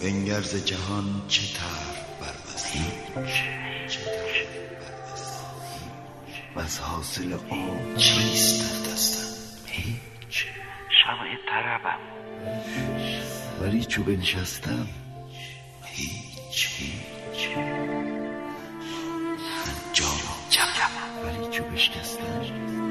بنگرز جهان چه تر بربست چه و از حاصل آن چیست در دستم؟ هیچ. شمع طربم. ولی چو بنشستم هیچ هیچ. جامم جمعم ولی چو بشکستم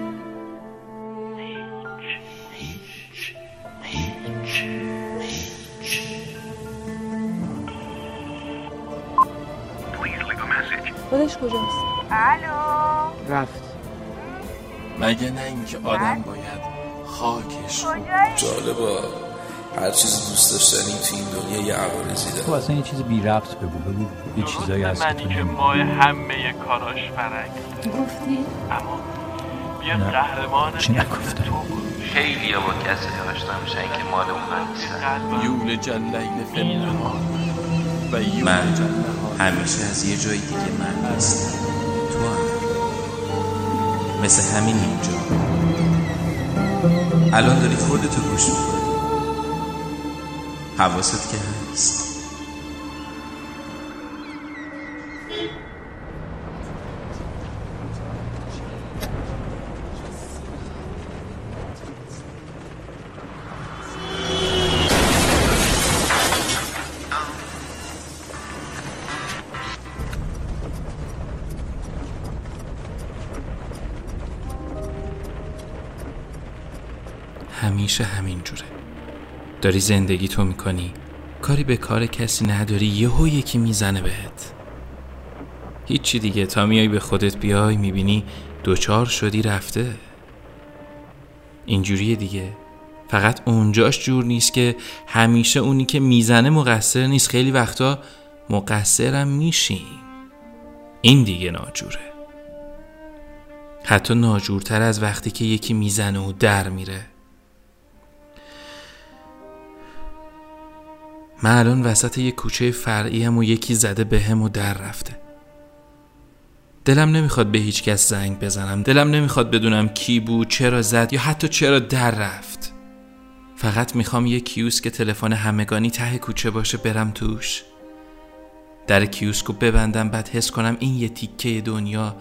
خودش کجاست؟ الو. رفت. مگه نه اینکه آدم باید خاکش جالبا هر چیزی دوست داشتنی تو این دنیا یه عوارضی تو داره اصلا یه چیز بی ربط بگو بگو یه چیزایی هست که منی که. ماه همه کاراش فرنگ. گفتی؟ اما بیا. قهرمان چی نگفتم؟ خیلی با کسی آشنا میشن که مال اون نیستن یول جلیل فنهار و یول جنهار همیشه از یه جای دیگه من هستم تو هم. مثل همین اینجا. الان داری خودتو گوش می‌کنی. حواست که هست. همیشه همین جوره. داری زندگی تو می‌کنی کاری به کار کسی نداری یهو یکی می‌زنه بهت. هیچی دیگه تا میای به خودت بیای می‌بینی دوچار شدی رفته. اینجوریه دیگه. فقط اونجاش جور نیست که همیشه اونی که می‌زنه مقصر نیست. خیلی وقتا مقصرم میشیم. این دیگه ناجوره. حتی ناجورتر از وقتی که یکی می‌زنه و در میره. من الان وسط یه کوچه فرعی و یکی زده به هم و در رفته. دلم نمی‌خواد به هیچ کس زنگ بزنم. دلم نمی‌خواد بدونم کی بود چرا زد یا حتی چرا در رفت. فقط می‌خوام یه کیوسک تلفن همگانی ته کوچه باشه برم توش. در کیوسکو ببندم بعد حس کنم این یه تیکه دنیا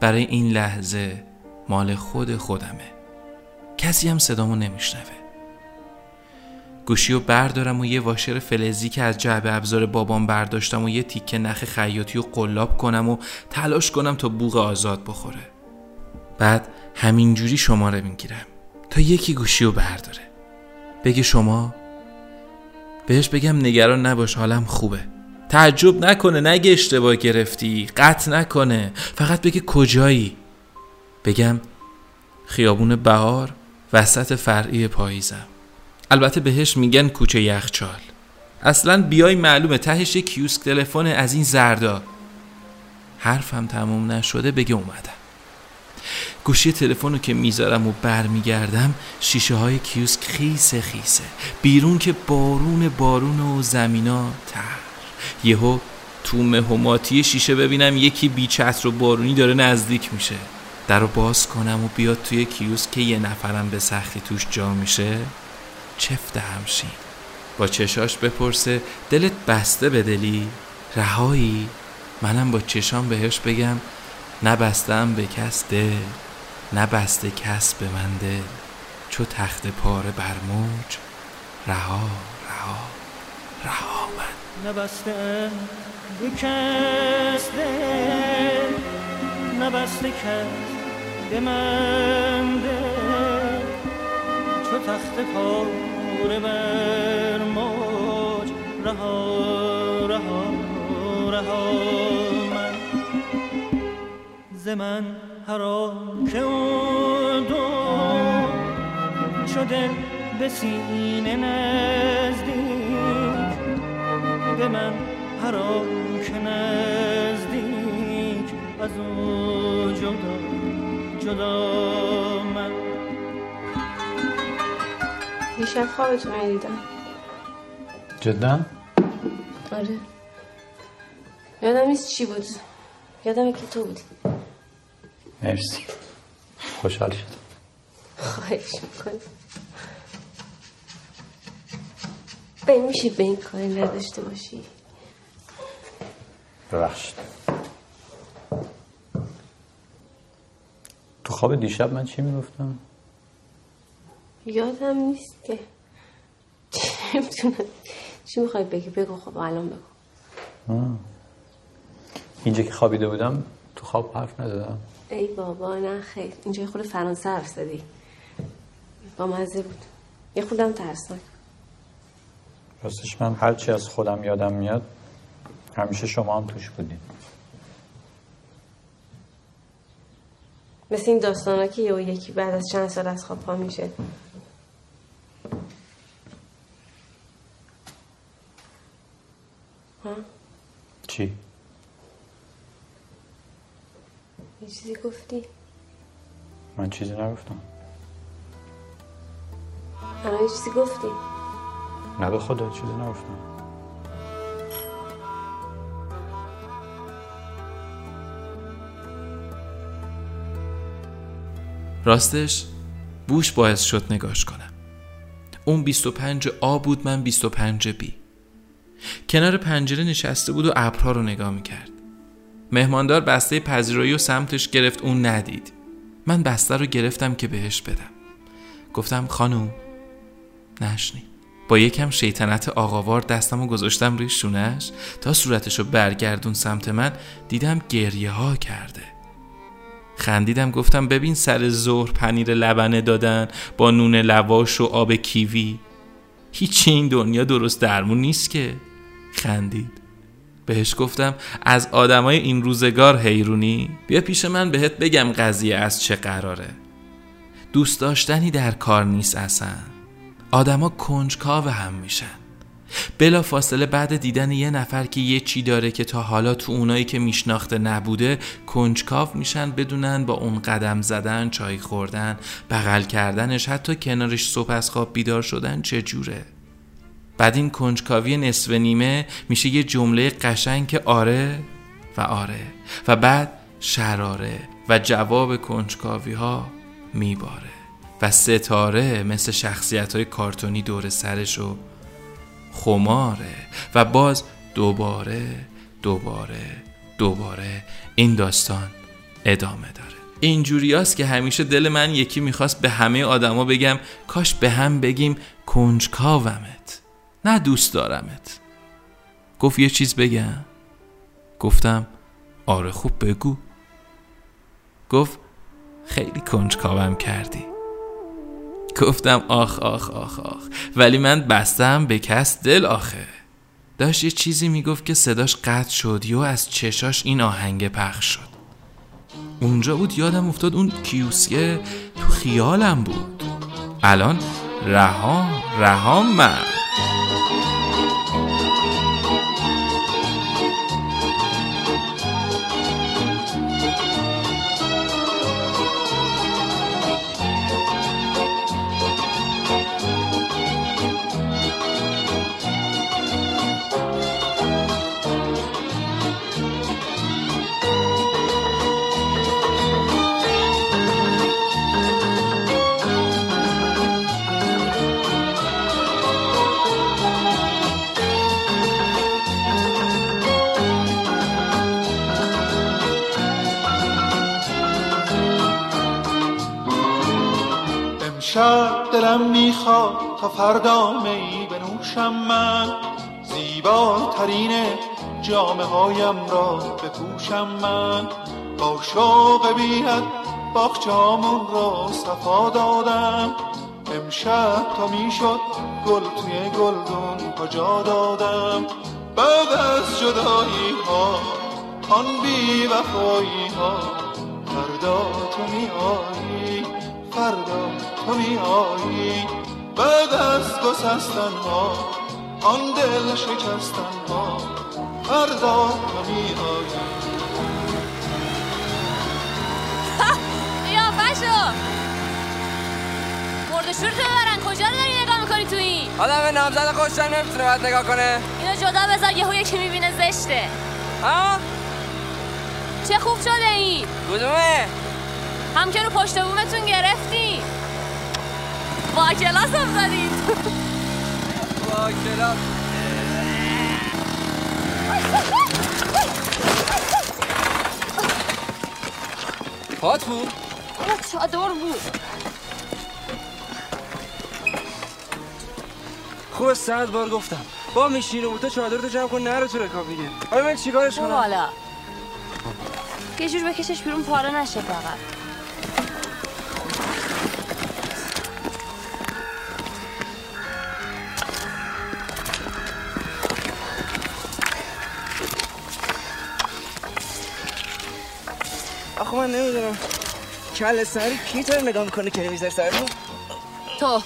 برای این لحظه مال خود خودمه. کسی هم صدامو نمیشنوه. گوشی رو بردارم و یه واشر فلزی که از جعبه ابزار بابام برداشتم و یه تیکه نخ خیاطی و قلاب کنم و تلاش کنم تا بوغ آزاد بخوره. بعد همینجوری شماره می‌گیرم تا یکی گوشی رو برداره. بگه شما بهش بگم نگران نباش حالم خوبه. تعجب نکنه نگه اشتباه گرفتی قطع نکنه. فقط بگه کجایی؟ بگم خیابون بهار وسط فرعی پاییزم. البته بهش میگن کوچه یخچال. اصلا بیای معلومه تهش یه کیوسک تلفن از این زردا. حرفم تموم نشده بگه اومدم. گوشی تلفن رو که می‌ذارم و برمیگردم شیشه های کیوسک خیسه خیسه. بیرون که بارون بارون و زمینا تر. یهو تو مهماتی شیشه ببینم یکی بیچت رو بارونی داره نزدیک میشه. در رو باز کنم و بیاد توی کیوسک که یه نفرم به سختی توش جا میشه. چفت همشین با چشاش بپرسه دلت بسته به دلی؟ رهایی؟ منم با چشام بهش بگم نبستم به کس دل نبسته کس به من دل چو تخت پاره بر موج رها رها رها من نبسته به کس دل نبسته کس به من دل چو تخت پاره بر موج رها رها رها من. ز من هر که دو دل به سینه نزدیک. به من هر که نزدیک. از او جدا جدا من. دیشب خوابتون ندیدم جدا؟ آره. یادم نیست چی بود. یادم که تو بودی. مرسی. خوشحال شدم. خواهش می‌کنم. به میشه به این کاری نداشته باشی. ببخشید. تو خواب دیشب من چی می‌گفتم؟ یادم نیست که چی می‌خوای بگی؟ بگو خب الان بگو. آه. اینجا که خوابیده بودم تو خواب حرف نزدم. ای بابا نه خیر اینجا خود فرانسه حرف زدی. با مزه بود. یه خودم ترسناک. راستش من هرچی از خودم یادم میاد همیشه شما هم توش بودین مثل این داستانا که یه و یکی بعد از چند سال از خواب پا میشه ها چی؟ گفتی؟ من چیزی نگفتم. الان یه چیزی گفتی؟ نه به خدا چیزی نگفتم. راستش بوش باعث شد نگاش کنم. اون 25 آ بود من 25 بی. کنار پنجره نشسته بود و ابرها رو نگاه می‌کرد. مهماندار بسته پذیرایی و سمتش گرفت اون ندید. من بسته رو گرفتم که بهش بدم. گفتم خانم نشنید با یکم شیطنت آقاوار دستم رو گذاشتم روی شونش تا صورتش رو برگردون سمت من دیدم گریه ها کرده. خندیدم گفتم ببین سر ظهر پنیر لبنه دادن با نون لواش و آب کیوی. هیچی این دنیا درست درمون نیست که. خندید. بهش گفتم از آدمای این روزگار حیرونی بیا پیش من بهت بگم قضیه از چه قراره. دوست داشتنی در کار نیست اصلا. آدما کنجکاو هم میشن. بلا فاصله بعد دیدن یه نفر که یه چی داره که تا حالا تو اونایی که میشناخته نبوده کنجکاو میشن بدونن با اون قدم زدن چای خوردن بغل کردنش حتی کنارش صبح از خواب بیدار شدن چه جوره؟ بعد این کنجکاوی نصف نیمه میشه یه جمله قشنگ که آره و آره و بعد شراره و جواب کنجکاوی ها میباره و ستاره مثل شخصیت های کارتونی دور سرشو خماره و باز دوباره دوباره دوباره این داستان ادامه داره. اینجوریاست که همیشه دل من یکی می‌خواست به همه آدما بگم کاش به هم بگیم کنجکاومت. نه دوست دارمت. گفت یه چیز بگم. گفتم آره خوب بگو. گفت خیلی کنجکاوم کردی. گفتم آخ آخ آخ آخ. ولی من بستم به کس دل آخه. داشت یه چیزی می‌گفت که صداش قطع شد یا از چشاش این آهنگ پخش شد. اونجا بود یادم افتاد اون کیوسکه تو خیالم بود. الان رها رها من. امشب دلم می‌خواد تا فردا می بنوشم من. زیباترین جامعه هایم را بپوشم من. با شوق بیاد باغچامون را صفا دادم. امشب تا می‌شد گل توی گلدون کجا دادم؟ بعد از جدایی ها آن بی وفایی ها فردا تو میایی فردا تو میایی بعد از گسستن ها آن دل شکستن ها فردا تو میایی قیافشو مرد شور ببرن. کجا رو داری نگاه می‌کنی تو این؟ آدم نامزد خوشتن نمی‌تونه باید نگاه کنه. اینو جدا بذار یهو یکی می‌بینه زشته. ها؟ چه خوب شده این. کدومه؟ هم که رو پشت بومتون گرفتی با کلاس هم زدید با کلاک پات بود؟ چادر بود. خوب صد بار گفتم. با میشینه بود تو چادر تو جمع کن نرو تو رکابیگه آیا من چیکارش برو کنم؟ بالا یه جور بکشش بیرون پاره نشه فقط. آخه من نمی‌دونم. کل سری کی تو نگاه می‌کنه که نمی‌ذاره سر؟ تو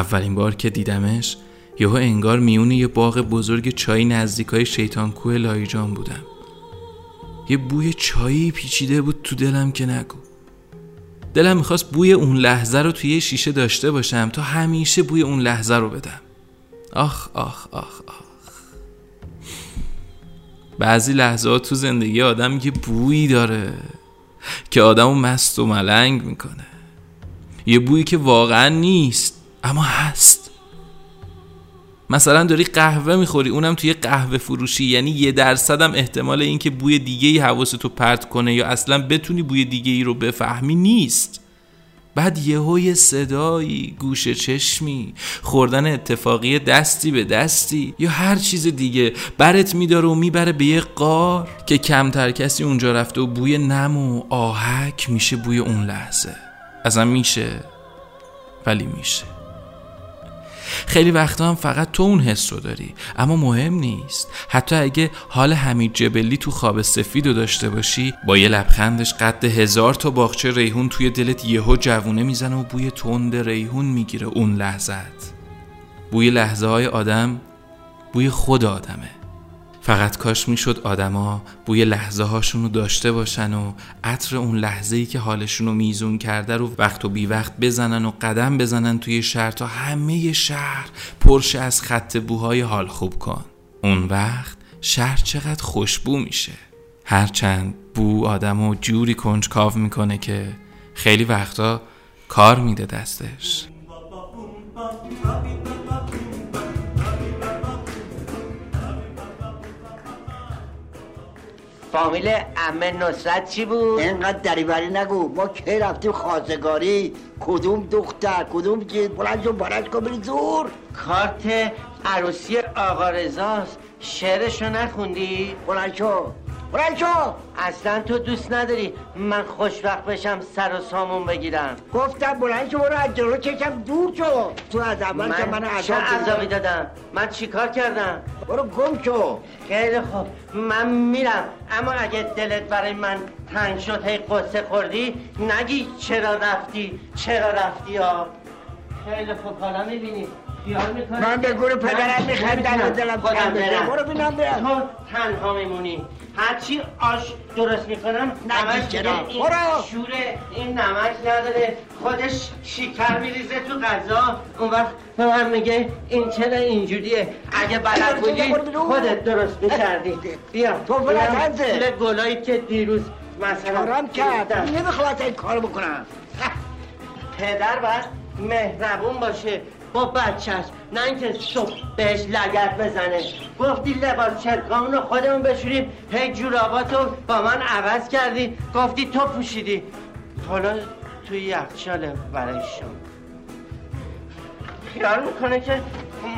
اولین بار که دیدمش یهو انگار میون یه باغ بزرگ چای نزدیکای شیطان کوه لایجان بودم. یه بوی چایی پیچیده بود تو دلم که نگو. دلم می‌خواست بوی اون لحظه رو توی شیشه داشته باشم تا همیشه بوی اون لحظه رو بدم. آخ آخ آخ آخ. بعضی لحظه تو زندگی آدم یه بویی داره که آدمو مست و ملنگ می‌کنه. یه بویی که واقعا نیست. اما هست. مثلا داری قهوه می‌خوری اونم توی قهوه فروشی یعنی یه درصدم احتمال اینکه بوی دیگه ای حواستو پرت کنه یا اصلا بتونی بوی دیگه ای رو بفهمی نیست. بعد یهو یه صدایی گوش چشمی خوردن اتفاقی دستی به دستی یا هر چیز دیگه. برت میداره و می‌بره به یه قار که کمتر کسی اونجا رفته و بوی نم و آهک میشه بوی اون لحظه. اصلا میشه ولی میشه. خیلی وقتا هم فقط تو اون حس رو داری. اما مهم نیست. حتی اگه حال حمید جبلی تو خواب سفید رو داشته باشی با یه لبخندش قد هزار تا باغچه ریحون توی دلت یهو جوونه می‌زنه و بوی تند ریحون می‌گیره اون لحظت. بوی لحظه های آدم بوی خود آدمه. فقط کاش می‌شد آدما بوی لحظه هاشون رو داشته باشن و عطر اون لحظه ای که حالشون رو میزون کرده رو وقت و بی وقت بزنن و قدم بزنن توی شهر تا همه شهر پرشه از خط بوهای حال خوب کن. اون وقت شهر چقدر خوشبو میشه. هرچند بو آدم رو جوری کنجکاو می‌کنه که خیلی وقتا کار میده دستش. فامیل امه نصرت چی بود؟ اینقدر دریوری نگو. ما کی رفتیم خواستگاری؟ کدوم دختر؟ کدوم چیز بلند شو بارش کن بری زور. کارت عروسی آقا رزاست شعرشو نخوندی؟ بلند شو. شو اصلا تو دوست نداری من خوشبخت بشم سر و سامون بگیرم. گفتم بلند شو برو از جلو چشم دور شو. تو از اول که من چه عذاب عذابی دادم؟ من چیکار کردم؟ برو گم شو. خیلی خوب. من میرم. اما اگه دلت برای من تنگ شد هی قصه خوردی نگی چرا رفتی چرا رفتی ها. خیلی خوب حالا می‌بینی. من به گور پدرم میخندم و دلم خودم. برم. برو بینم برم. تو تنها میمونی هرچی آش درست می‌کنم؟ میگه این برو. شوره این نمک نداره. خودش شکر میریزه تو غذا. اون وقت به من میگه این چرا اینجوریه؟ اگه بلد بودی خودت درست می‌کردی. بیا. تو. بلد گلایی که دیروز مثلا حرام کرد. گرفتم. نمی‌خواد این کارو بکنم. پدر باید مهربون باشه. با بچهش. نه اینکه صبح بهش لگت بزنه. گفتی لباس چرکامون رو خودمون بشوریم. هی جوراباتو با من عوض کردی. گفتی تو پوشیدی. حالا توی یخچاله برای شما. خیال می‌کنه که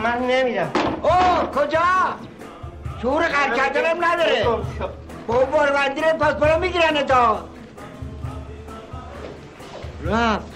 من نمیرم. اوه کجا؟ شعور قرد کردنم نداره. با باربندی رو پس برو می‌گیرن تا رفت.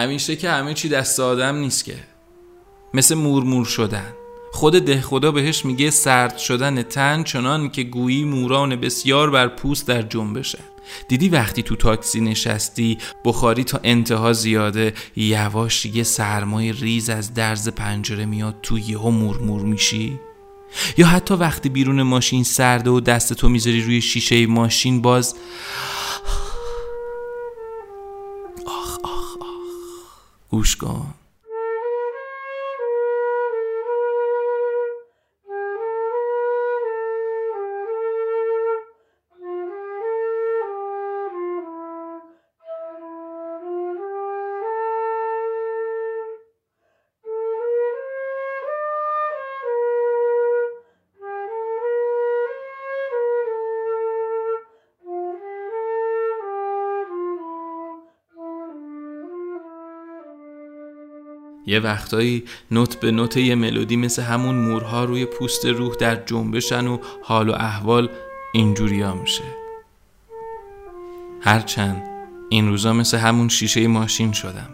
همیشه که همه چی دست آدم نیست که. مثل مورمور شدن. خود ده خدا بهش میگه سرد شدن تن چنان که گویی موران بسیار بر پوست در جنبشه. دیدی وقتی تو تاکسی نشستی بخاری تا انتها زیاده یواش یه سرمای ریز از درز پنجره میاد تو یهو مورمور میشی؟ یا حتی وقتی بیرون ماشین سرده و دست تو می‌ذاری روی شیشه ماشین باز گوش کن. یه وقتایی نوت به نوت یه ملودی مثل همون مورها روی پوست روح در جنبشن و حال و احوال اینجوریا میشه. هرچند این روزا مثل همون شیشه ماشین شدم.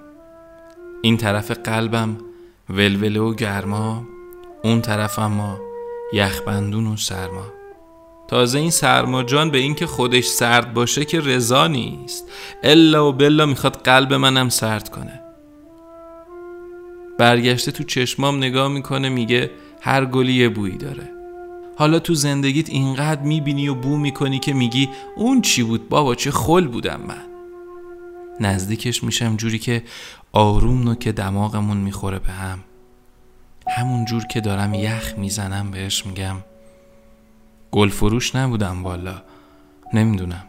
این طرف قلبم ولوله و گرما اون طرف اما یخبندون و سرما. تازه این سرما جان به اینکه خودش سرد باشه که رضا نیست. الا و بلا می‌خواد قلب منم سرد کنه. برگشته تو چشمام نگاه می‌کنه میگه هر گلی یه بویی داره. حالا تو زندگیت اینقدر می‌بینی و بو می‌کنی که میگی اون چی بود؟ بابا چه خل بودم من. نزدیکش میشم جوری که آروم نو که دماغمون می‌خوره به هم. همون جور که دارم یخ می‌زنم بهش میگم. گل فروش نبودم والا. نمی‌دونم.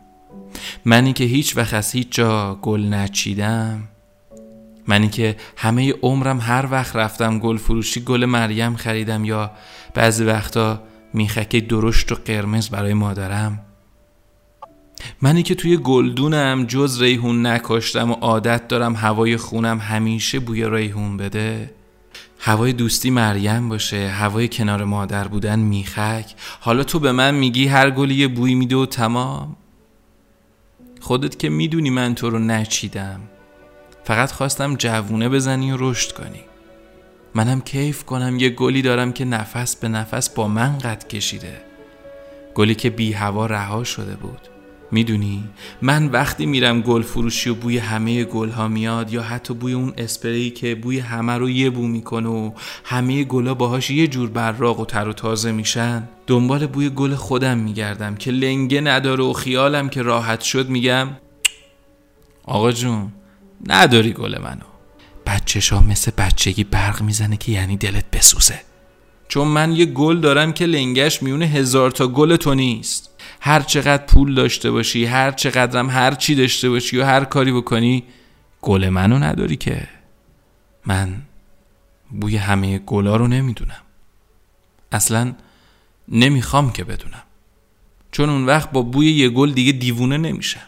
منی که هیچ وقت از هیچ جا گل نچیدم. منی که همه عمرم هر وقت رفتم گل فروشی گل مریم خریدم یا بعضی وقتا میخک درشت و قرمز برای مادرم. منی که توی گلدونم جز ریحون نکاشتم و عادت دارم هوای خونم همیشه بوی ریحون بده. هوای دوستی مریم باشه هوای کنار مادر بودن میخک. حالا تو به من میگی هر گلی یه بوی میده و تمام. خودت که می‌دونی من تو رو نچیدم. فقط خواستم جوونه بزنی و رشد کنی. منم کیف کنم یه گلی دارم که نفس به نفس با من قد کشیده. گلی که بی هوا رها شده بود. می‌دونی من وقتی میرم گل فروشی و بوی همه گل ها میاد یا حتی بوی اون اسپری که بوی همه رو یه بو می‌کنه و همه گلا باهاش یه جور براق و تر و تازه میشن دنبال بوی گل خودم میگردم که لنگه نداره و خیالم که راحت شد میگم آقا جون نداری گل منو. بچهش ها مثل بچگی برق می‌زنه که یعنی دلت بسوزه. چون من یه گل دارم که لنگش میونه هزار تا گل تو نیست. هر چقدر پول داشته باشی هر چقدرم هر چی داشته باشی و هر کاری بکنی گل منو نداری که. من بوی همه گلا رو نمی‌دونم. اصلا نمی‌خوام که بدونم. چون اون وقت با بوی یه گل دیگه دیوونه نمیشم.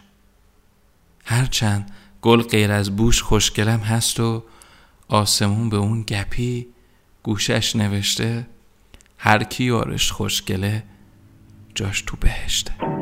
هرچند گل غیر از بوش خوشگلم هست و آسمون به اون گپی گوشش نوشته هر کی یارش خوشگله جاش تو بهشته.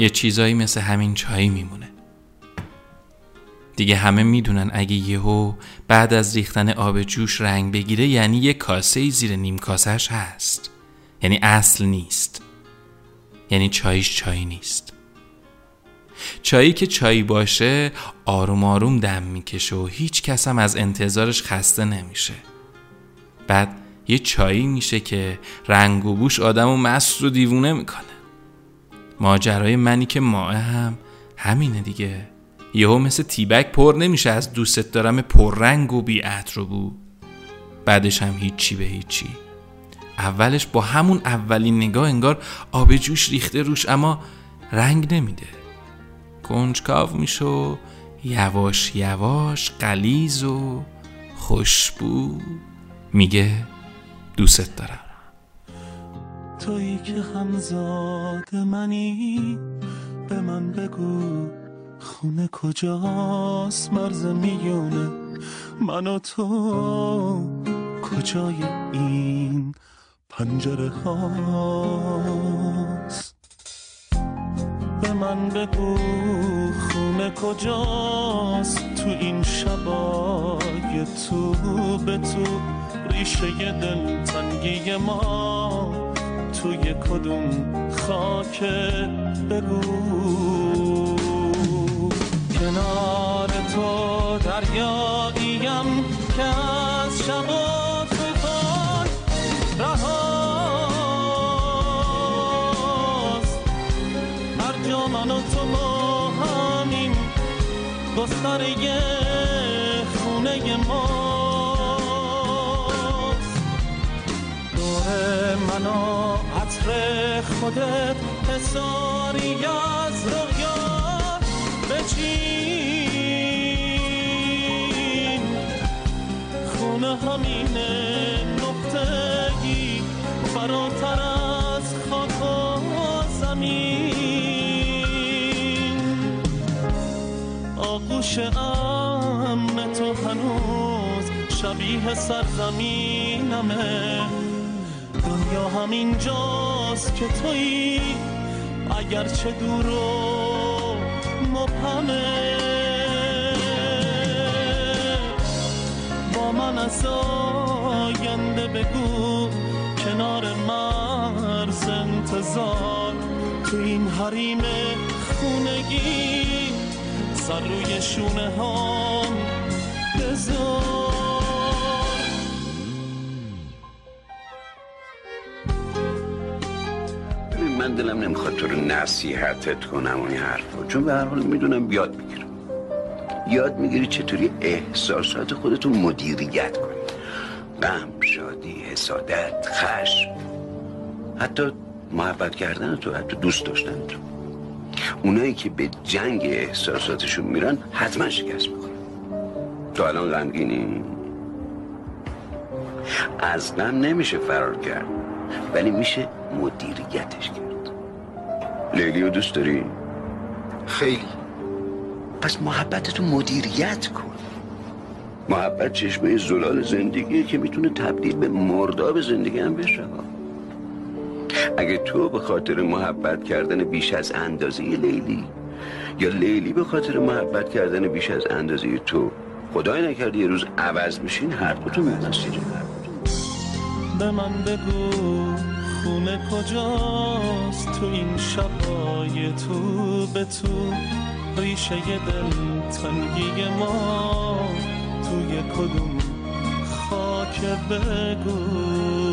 یه چیزایی مثل همین چایی میمونه. دیگه همه می‌دونن اگه یهو بعد از ریختن آب جوش رنگ بگیره یعنی یه کاسه زیر نیم کاسش هست. یعنی اصل نیست. یعنی چایش چایی نیست. چایی که چایی باشه آروم آروم دم می‌کشه و هیچ کس هم از انتظارش خسته نمیشه. بعد یه چایی میشه که رنگ و بوش آدم و مست رو دیوونه می‌کنه. ماجرای منی که ماه هم همینه دیگه. یهو مثل تیبک پر نمیشه از دوستت دارم پررنگ و بی رو بو. بعدش هم هیچی به هیچی. اولش با همون اولین نگاه انگار آب جوش ریخته روش اما رنگ نمیده. کنجکاو میشه یواش یواش قلیز و خوشبو. میگه دوست دارم. تویی که همزاد منی به من بگو خونه کجاست؟ مرز میونه من و تو کجای این پنجره هاست؟ به من بگو خونه کجاست؟ تو این شبای تو به تو ریشه دل تنگی ما توی کدوم خاک بگو. کنار تو دریاییم که از شب و توفان رهاست. هر جا من و تو ما همین گستره خونه ماست. دور خودت حساری از رویا بچین خونه همینه نقطه‌ای فراتر از خاک و زمین. آغوش امن تو هنوز شبیه سرزمینمه. همین جاست که تویی اگرچه دور و مبهمه. با من از آینده بگو کنار مرز انتظار. تو این حریم خونگی سر روی شونه هم بذار. من دلم نمی‌خواد تو رو نصیحتت کنم و حرفا. چون به هر حال می‌دونم یاد می‌گیرم. یاد می‌گیری چطوری احساسات خودتو مدیریت کنی. غم شادی حسادت خشم. حتی محبت کردن تو حتی دوست داشتن تو. اونایی که به جنگ احساساتشون میرن حتما شکست می‌کنن تو الان غمگینی؟ از غم نمیشه فرار کرد ولی میشه مدیریتش کرد. لیلی رو دوست داری؟ خیلی. پس محبتتو مدیریت کن. محبت چشمه زلال زندگیه که می‌تونه تبدیل به مرداب زندگی هم بشه. اگه تو به خاطر محبت کردن بیش از اندازه لیلی یا لیلی به خاطر محبت کردن بیش از اندازه تو خدای نکرده یه روز عوض میشین هر تو میونستید به من بگو. خونه کجاست تو این شبای تو به تو؟ ریشه دل تنگی ما توی کدوم خاک بگو؟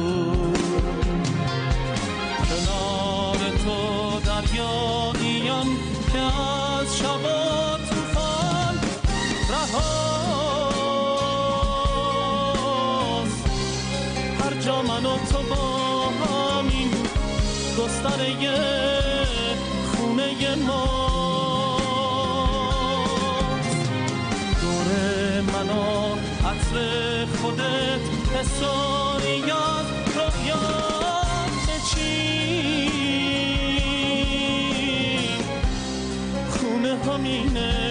گستره خونه ما دور من و عطر خودت حساری از رویات بچین. خونه همینه.